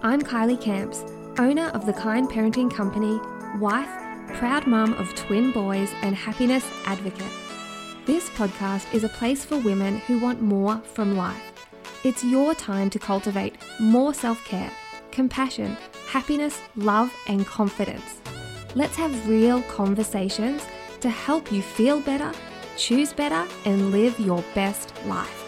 I'm Kylie Camps, owner of the Kind Parenting Company, wife, proud mum of twin boys, and happiness advocate. This podcast is a place for women who want more from life. It's your time to cultivate more self care, compassion, happiness, love, and confidence. Let's have real conversations to help you feel better, choose better, and live your best life.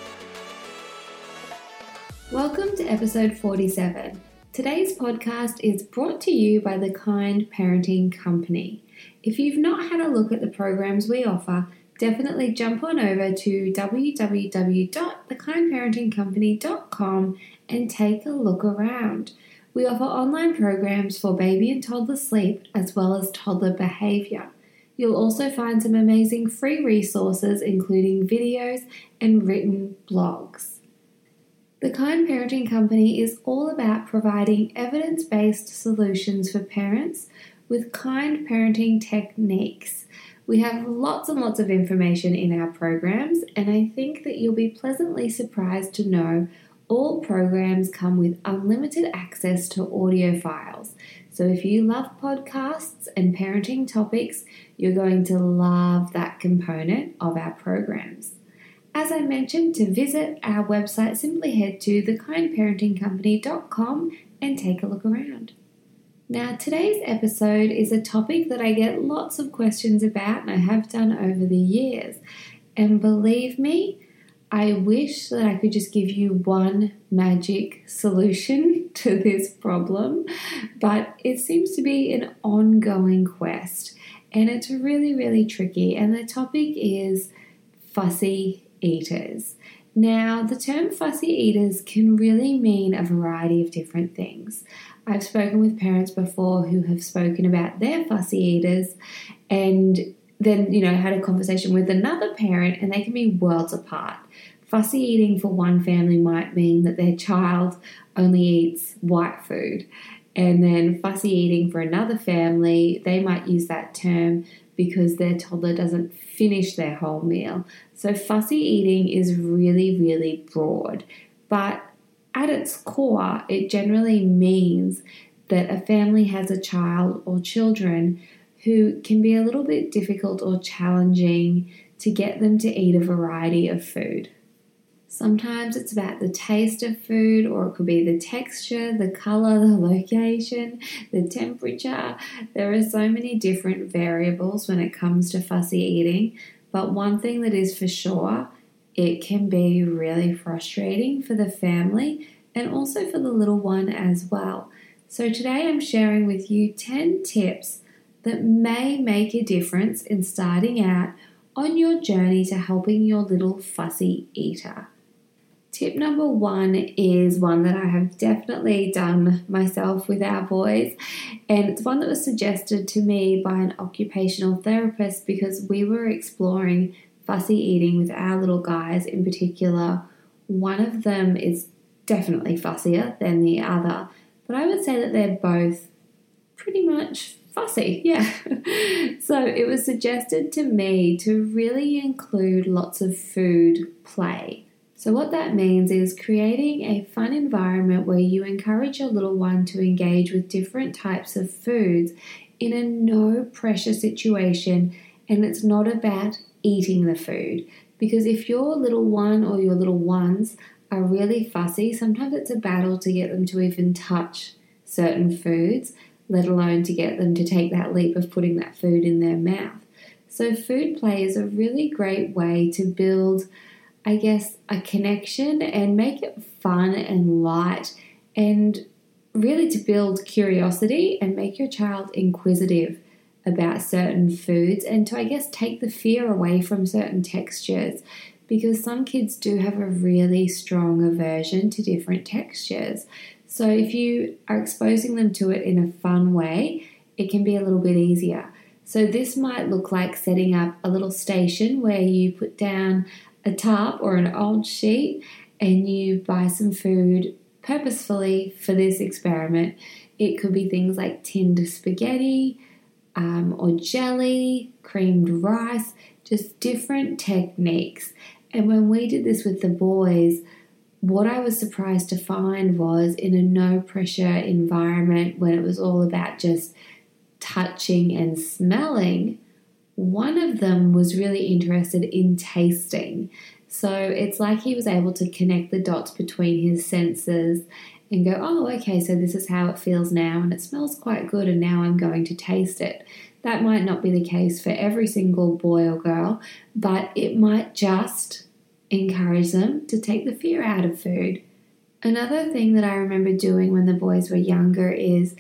Welcome to episode 47. Today's podcast is brought to you by the Kind Parenting Company. If you've not had a look at the programs we offer, definitely jump on over to www.thekindparentingcompany.com and take a look around. We offer online programs for baby and toddler sleep as well as toddler behavior. You'll also find some amazing free resources, including videos and written blogs. The Kind Parenting Company is all about providing evidence based solutions for parents with kind parenting techniques. We have lots and lots of information in our programs, and I think that you'll be pleasantly surprised to know all programs come with unlimited access to audio files. So if you love podcasts and parenting topics, you're going to love that component of our programs. As I mentioned, to visit our website, simply head to thekindparentingcompany.com and take a look around. Now, today's episode is a topic that I get lots of questions about and I have done over the years. And believe me, I wish that I could just give you one magic solution to this problem, but it seems to be an ongoing quest and it's really, really tricky. And the topic is fussy eaters. Now, the term fussy eaters can really mean a variety of different things. I've spoken with parents before who have spoken about their fussy eaters and then, you know, had a conversation with another parent and they can be worlds apart. Fussy eating for one family might mean that their child only eats white food. And then fussy eating for another family, they might use that term because their toddler doesn't finish their whole meal. So, fussy eating is really, really broad, but at its core, it generally means that a family has a child or children who can be a little bit difficult or challenging to get them to eat a variety of food. Sometimes it's about the taste of food, or it could be the texture, the color, the location, the temperature. There are so many different variables when it comes to fussy eating, but one thing that is for sure, it can be really frustrating for the family and also for the little one as well. So, today I'm sharing with you 10 tips that may make a difference in starting out on your journey to helping your little fussy eater. Tip number one is one that I have definitely done myself with our boys, and it's one that was suggested to me by an occupational therapist because we were exploring fussy eating with our little guys in particular. One of them is definitely fussier than the other, but I would say that they're both pretty much fussy, yeah. so it was suggested to me to really include lots of food play. So, what that means is creating a fun environment where you encourage your little one to engage with different types of foods in a no pressure situation, and it's not about eating the food. Because if your little one or your little ones are really fussy, sometimes it's a battle to get them to even touch certain foods, let alone to get them to take that leap of putting that food in their mouth. So, food play is a really great way to build I guess, a connection and make it fun and light and really to build curiosity and make your child inquisitive about certain foods and to, I guess, take the fear away from certain textures because some kids do have a really strong aversion to different textures. So if you are exposing them to it in a fun way, it can be a little bit easier. So this might look like setting up a little station where you put down a tarp or an old sheet and you buy some food purposefully for this experiment. It could be things like tinned spaghetti um, or jelly, creamed rice, just different techniques. And when we did this with the boys, what I was surprised to find was in a no pressure environment when it was all about just touching and smelling, one of them was really interested in tasting. So it's like he was able to connect the dots between his senses and go, oh, okay, so this is how it feels now, and it smells quite good, and now I'm going to taste it. That might not be the case for every single boy or girl, but it might just encourage them to take the fear out of food. Another thing that I remember doing when the boys were younger is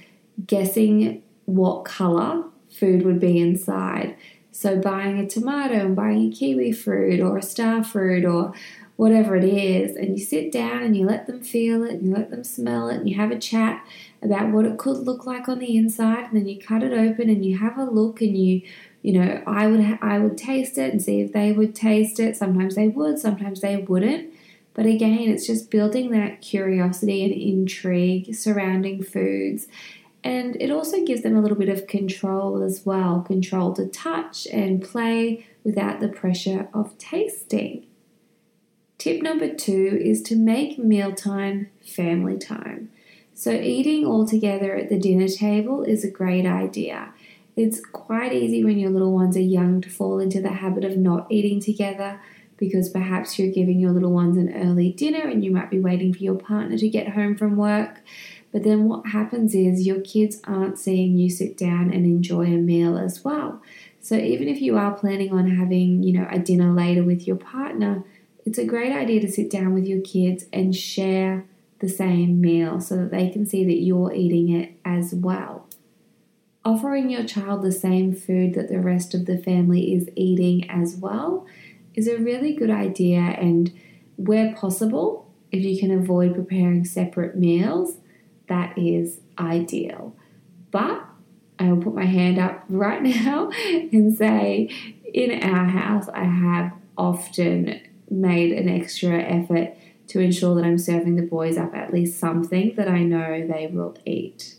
guessing what colour food would be inside. So, buying a tomato and buying a kiwi fruit or a star fruit or whatever it is, and you sit down and you let them feel it and you let them smell it and you have a chat about what it could look like on the inside, and then you cut it open and you have a look and you you know I would I would taste it and see if they would taste it. Sometimes they would, sometimes they wouldn't. But again, it's just building that curiosity and intrigue surrounding foods. And it also gives them a little bit of control as well control to touch and play without the pressure of tasting. Tip number two is to make mealtime family time. So, eating all together at the dinner table is a great idea. It's quite easy when your little ones are young to fall into the habit of not eating together because perhaps you're giving your little ones an early dinner and you might be waiting for your partner to get home from work. But then what happens is your kids aren't seeing you sit down and enjoy a meal as well. So even if you are planning on having, you know, a dinner later with your partner, it's a great idea to sit down with your kids and share the same meal so that they can see that you're eating it as well. Offering your child the same food that the rest of the family is eating as well is a really good idea and where possible, if you can avoid preparing separate meals, that is ideal. But I will put my hand up right now and say in our house, I have often made an extra effort to ensure that I'm serving the boys up at least something that I know they will eat.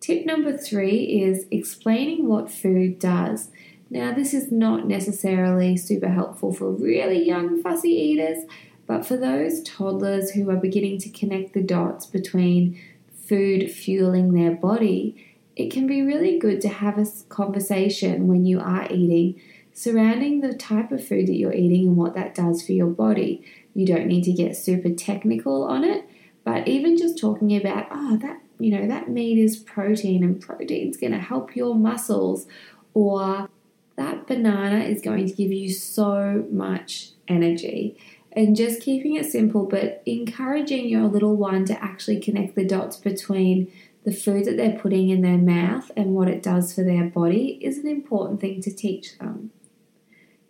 Tip number three is explaining what food does. Now, this is not necessarily super helpful for really young fussy eaters, but for those toddlers who are beginning to connect the dots between food fueling their body, it can be really good to have a conversation when you are eating surrounding the type of food that you're eating and what that does for your body. You don't need to get super technical on it, but even just talking about, oh, that, you know, that meat is protein and protein's going to help your muscles, or that banana is going to give you so much energy. And just keeping it simple, but encouraging your little one to actually connect the dots between the food that they're putting in their mouth and what it does for their body is an important thing to teach them.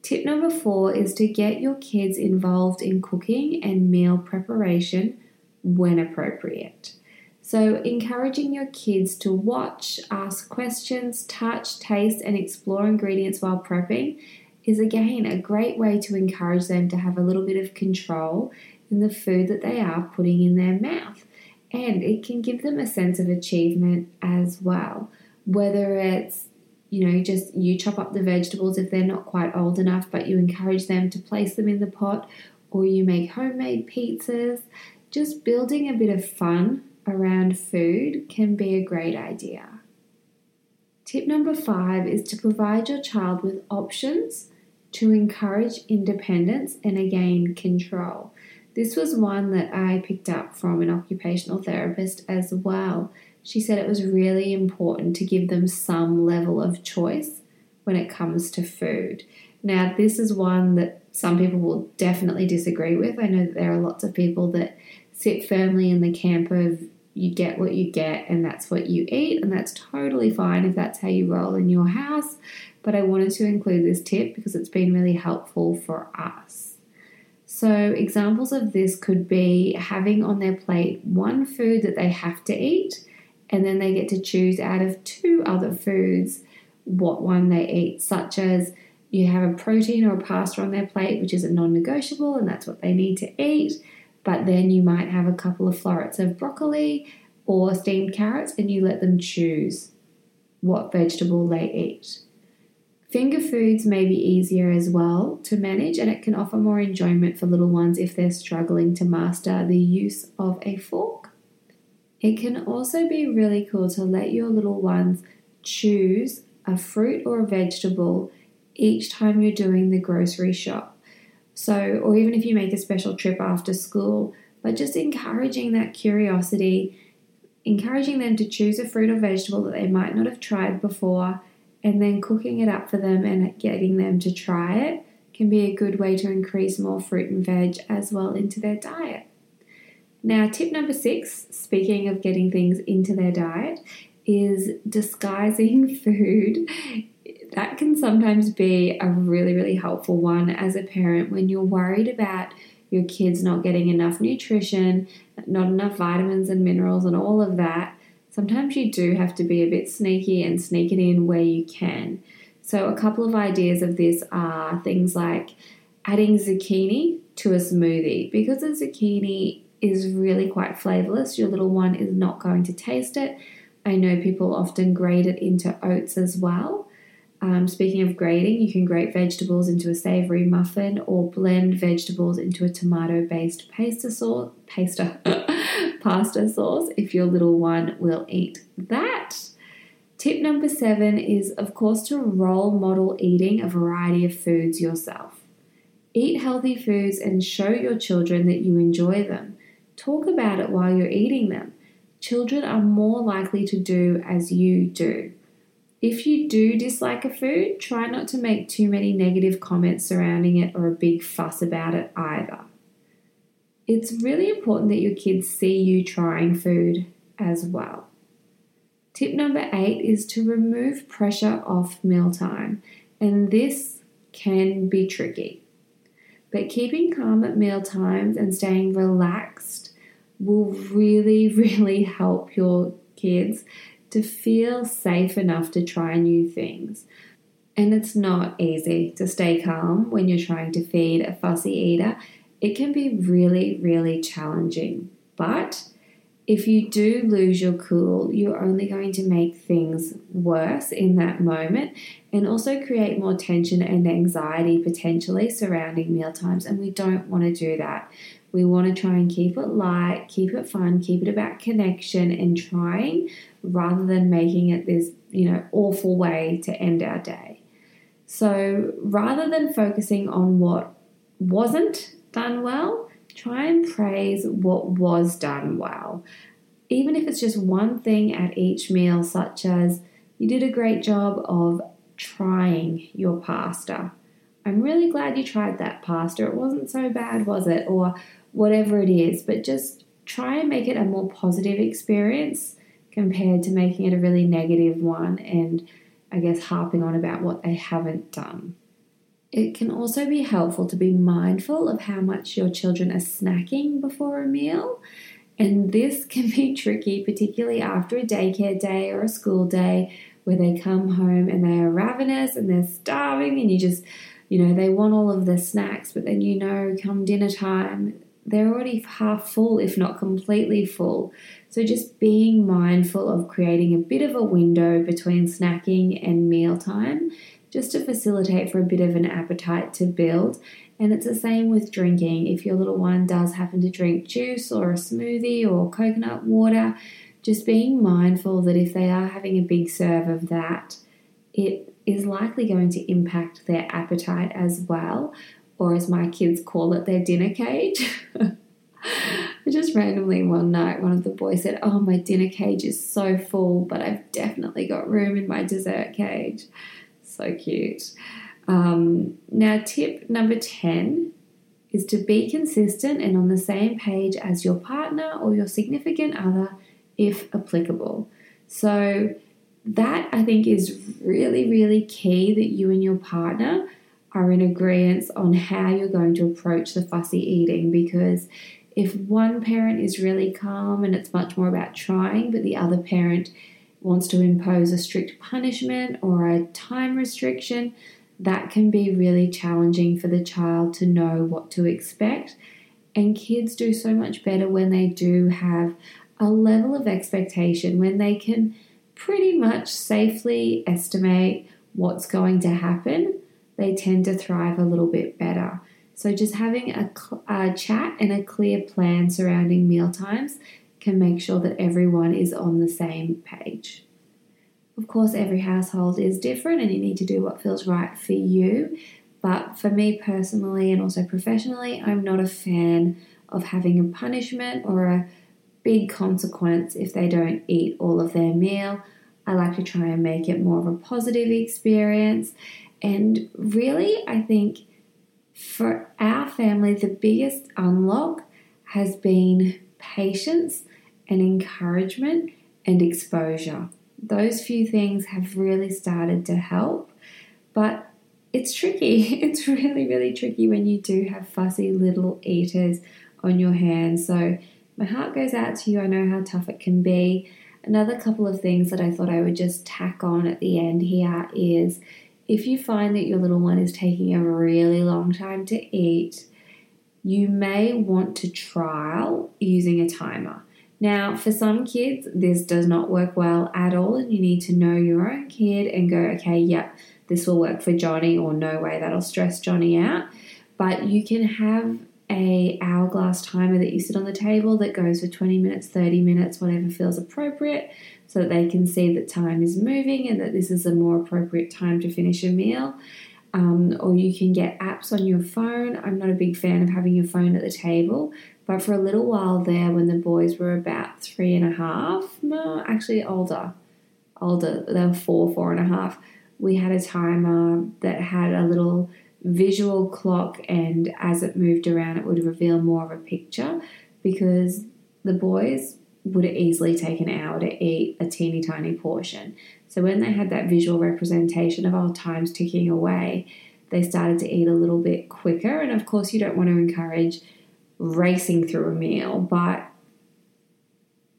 Tip number four is to get your kids involved in cooking and meal preparation when appropriate. So, encouraging your kids to watch, ask questions, touch, taste, and explore ingredients while prepping is again a great way to encourage them to have a little bit of control in the food that they are putting in their mouth. And it can give them a sense of achievement as well, whether it's you know, just you chop up the vegetables if they're not quite old enough, but you encourage them to place them in the pot, or you make homemade pizzas. Just building a bit of fun around food can be a great idea. Tip number five is to provide your child with options to encourage independence and again control. This was one that I picked up from an occupational therapist as well she said it was really important to give them some level of choice when it comes to food. Now, this is one that some people will definitely disagree with. I know that there are lots of people that sit firmly in the camp of you get what you get and that's what you eat, and that's totally fine if that's how you roll in your house. But I wanted to include this tip because it's been really helpful for us. So, examples of this could be having on their plate one food that they have to eat, and then they get to choose out of two other foods what one they eat, such as you have a protein or a pasta on their plate, which is a non negotiable, and that's what they need to eat. But then you might have a couple of florets of broccoli or steamed carrots, and you let them choose what vegetable they eat. Finger foods may be easier as well to manage, and it can offer more enjoyment for little ones if they're struggling to master the use of a fork. It can also be really cool to let your little ones choose a fruit or a vegetable each time you're doing the grocery shop. So, or even if you make a special trip after school, but just encouraging that curiosity, encouraging them to choose a fruit or vegetable that they might not have tried before, and then cooking it up for them and getting them to try it can be a good way to increase more fruit and veg as well into their diet. Now, tip number six, speaking of getting things into their diet, is disguising food that can sometimes be a really, really helpful one as a parent when you're worried about your kids not getting enough nutrition, not enough vitamins and minerals, and all of that. Sometimes you do have to be a bit sneaky and sneak it in where you can. So, a couple of ideas of this are things like adding zucchini to a smoothie. Because the zucchini is really quite flavorless, your little one is not going to taste it. I know people often grate it into oats as well. Um, speaking of grating, you can grate vegetables into a savory muffin or blend vegetables into a tomato based pasta sauce, pasta, pasta sauce if your little one will eat that. Tip number seven is, of course, to role model eating a variety of foods yourself. Eat healthy foods and show your children that you enjoy them. Talk about it while you're eating them. Children are more likely to do as you do. If you do dislike a food, try not to make too many negative comments surrounding it or a big fuss about it either. It's really important that your kids see you trying food as well. Tip number eight is to remove pressure off mealtime, and this can be tricky. But keeping calm at meal times and staying relaxed will really, really help your kids to feel safe enough to try new things. And it's not easy to stay calm when you're trying to feed a fussy eater. It can be really, really challenging. But if you do lose your cool, you're only going to make things worse in that moment and also create more tension and anxiety potentially surrounding meal times. And we don't want to do that. We want to try and keep it light, keep it fun, keep it about connection and trying rather than making it this, you know, awful way to end our day. So rather than focusing on what wasn't done well, try and praise what was done well. Even if it's just one thing at each meal, such as you did a great job of trying your pasta. I'm really glad you tried that pasta. It wasn't so bad, was it? Or whatever it is, but just try and make it a more positive experience compared to making it a really negative one and I guess harping on about what they haven't done. It can also be helpful to be mindful of how much your children are snacking before a meal. And this can be tricky, particularly after a daycare day or a school day where they come home and they are ravenous and they're starving, and you just, you know, they want all of the snacks, but then you know, come dinner time, they're already half full, if not completely full. So, just being mindful of creating a bit of a window between snacking and mealtime just to facilitate for a bit of an appetite to build. And it's the same with drinking. If your little one does happen to drink juice or a smoothie or coconut water, just being mindful that if they are having a big serve of that, it is likely going to impact their appetite as well, or as my kids call it, their dinner cage. just randomly one night, one of the boys said, Oh, my dinner cage is so full, but I've definitely got room in my dessert cage. So cute. Um, now, tip number 10 is to be consistent and on the same page as your partner or your significant other if applicable. So, that I think is really, really key that you and your partner are in agreement on how you're going to approach the fussy eating because if one parent is really calm and it's much more about trying, but the other parent wants to impose a strict punishment or a time restriction, that can be really challenging for the child to know what to expect. And kids do so much better when they do have a level of expectation, when they can pretty much safely estimate what's going to happen. They tend to thrive a little bit better. So, just having a, a chat and a clear plan surrounding meal times can make sure that everyone is on the same page. Of course, every household is different and you need to do what feels right for you. But for me personally and also professionally, I'm not a fan of having a punishment or a big consequence if they don't eat all of their meal. I like to try and make it more of a positive experience. And really, I think for our family, the biggest unlock has been patience and encouragement and exposure. Those few things have really started to help, but it's tricky. It's really, really tricky when you do have fussy little eaters on your hands. So, my heart goes out to you. I know how tough it can be. Another couple of things that I thought I would just tack on at the end here is if you find that your little one is taking a really long time to eat, you may want to trial using a timer. Now, for some kids, this does not work well at all, and you need to know your own kid and go, okay, yep, this will work for Johnny, or no way, that'll stress Johnny out. But you can have a hourglass timer that you sit on the table that goes for 20 minutes, 30 minutes, whatever feels appropriate, so that they can see that time is moving and that this is a more appropriate time to finish a meal. Um, or you can get apps on your phone. I'm not a big fan of having your phone at the table, but for a little while there, when the boys were about three and a half, no, actually older, older, they were four, four and a half, we had a timer that had a little visual clock, and as it moved around, it would reveal more of a picture because the boys would easily take an hour to eat a teeny tiny portion. So when they had that visual representation of our times ticking away, they started to eat a little bit quicker. And of course, you don't want to encourage racing through a meal, but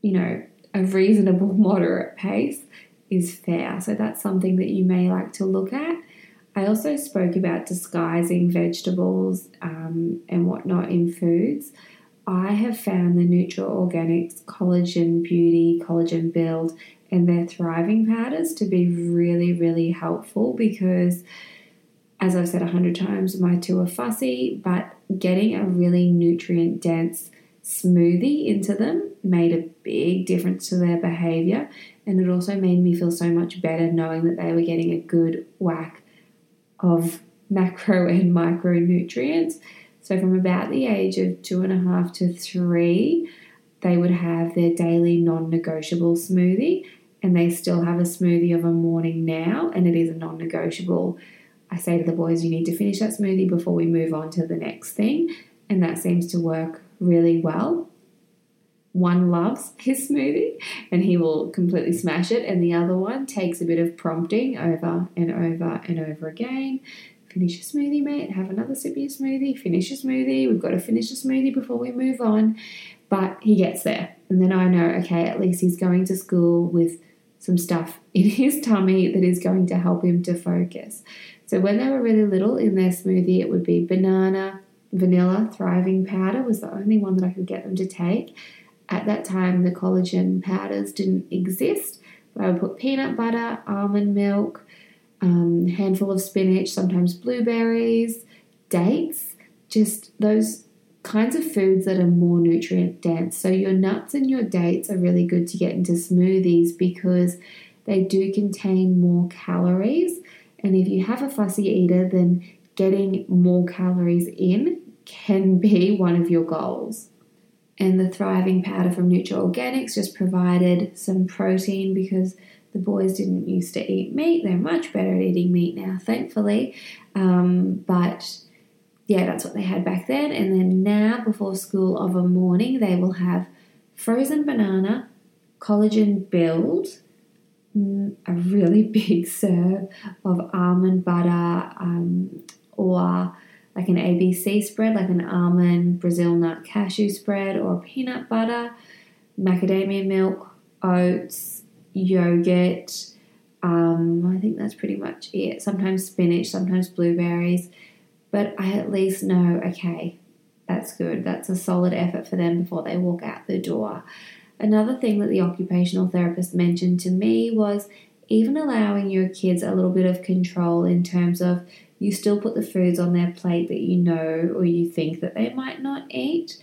you know, a reasonable, moderate pace is fair. So that's something that you may like to look at. I also spoke about disguising vegetables um, and whatnot in foods. I have found the Nutra Organics Collagen Beauty, Collagen Build, and their thriving powders to be really, really helpful because, as I've said a hundred times, my two are fussy, but getting a really nutrient dense smoothie into them made a big difference to their behavior. And it also made me feel so much better knowing that they were getting a good whack of macro and micronutrients. So, from about the age of two and a half to three, they would have their daily non negotiable smoothie, and they still have a smoothie of a morning now, and it is a non negotiable I say to the boys, you need to finish that smoothie before we move on to the next thing. And that seems to work really well. One loves his smoothie and he will completely smash it, and the other one takes a bit of prompting over and over and over again. Finish your smoothie, mate. Have another sip of your smoothie. Finish your smoothie. We've got to finish the smoothie before we move on. But he gets there. And then I know, okay, at least he's going to school with some stuff in his tummy that is going to help him to focus. So when they were really little in their smoothie, it would be banana, vanilla, thriving powder was the only one that I could get them to take. At that time, the collagen powders didn't exist, but I would put peanut butter, almond milk, um, handful of spinach, sometimes blueberries, dates, just those kinds of foods that are more nutrient dense. So your nuts and your dates are really good to get into smoothies because they do contain more calories and if you have a fussy eater, then getting more calories in can be one of your goals. And the thriving powder from Nutra Organics just provided some protein because the boys didn't used to eat meat. They're much better at eating meat now, thankfully. Um, but yeah, that's what they had back then. And then now, before school of a morning, they will have frozen banana, collagen build, a really big serve of almond butter, um, or like an ABC spread, like an almond, Brazil nut cashew spread, or peanut butter, macadamia milk, oats, yogurt. Um, I think that's pretty much it. Sometimes spinach, sometimes blueberries. But I at least know, okay, that's good. That's a solid effort for them before they walk out the door. Another thing that the occupational therapist mentioned to me was even allowing your kids a little bit of control in terms of you still put the foods on their plate that you know or you think that they might not eat.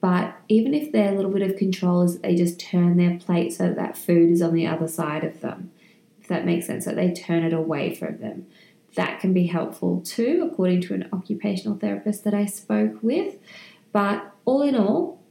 But even if their little bit of control is they just turn their plate so that, that food is on the other side of them, if that makes sense, so they turn it away from them. That can be helpful too, according to an occupational therapist that I spoke with. But all in all,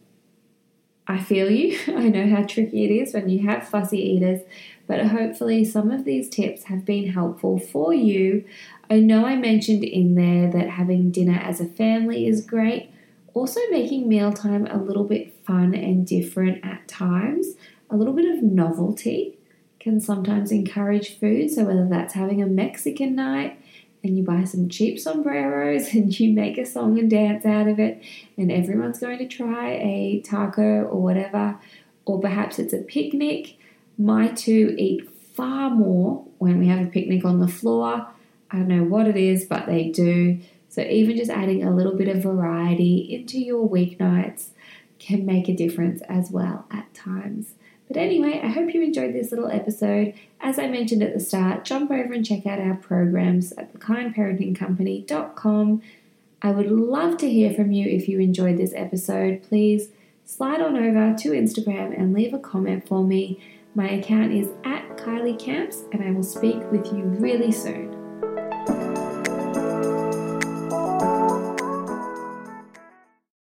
I feel you. I know how tricky it is when you have fussy eaters, but hopefully, some of these tips have been helpful for you. I know I mentioned in there that having dinner as a family is great. Also, making mealtime a little bit fun and different at times, a little bit of novelty can sometimes encourage food. So, whether that's having a Mexican night, and you buy some cheap sombreros and you make a song and dance out of it, and everyone's going to try a taco or whatever, or perhaps it's a picnic. My two eat far more when we have a picnic on the floor. I don't know what it is, but they do. So, even just adding a little bit of variety into your weeknights can make a difference as well at times. But anyway, I hope you enjoyed this little episode. As I mentioned at the start, jump over and check out our programs at thekindparentingcompany.com. I would love to hear from you if you enjoyed this episode. Please slide on over to Instagram and leave a comment for me. My account is at Kylie Camps, and I will speak with you really soon.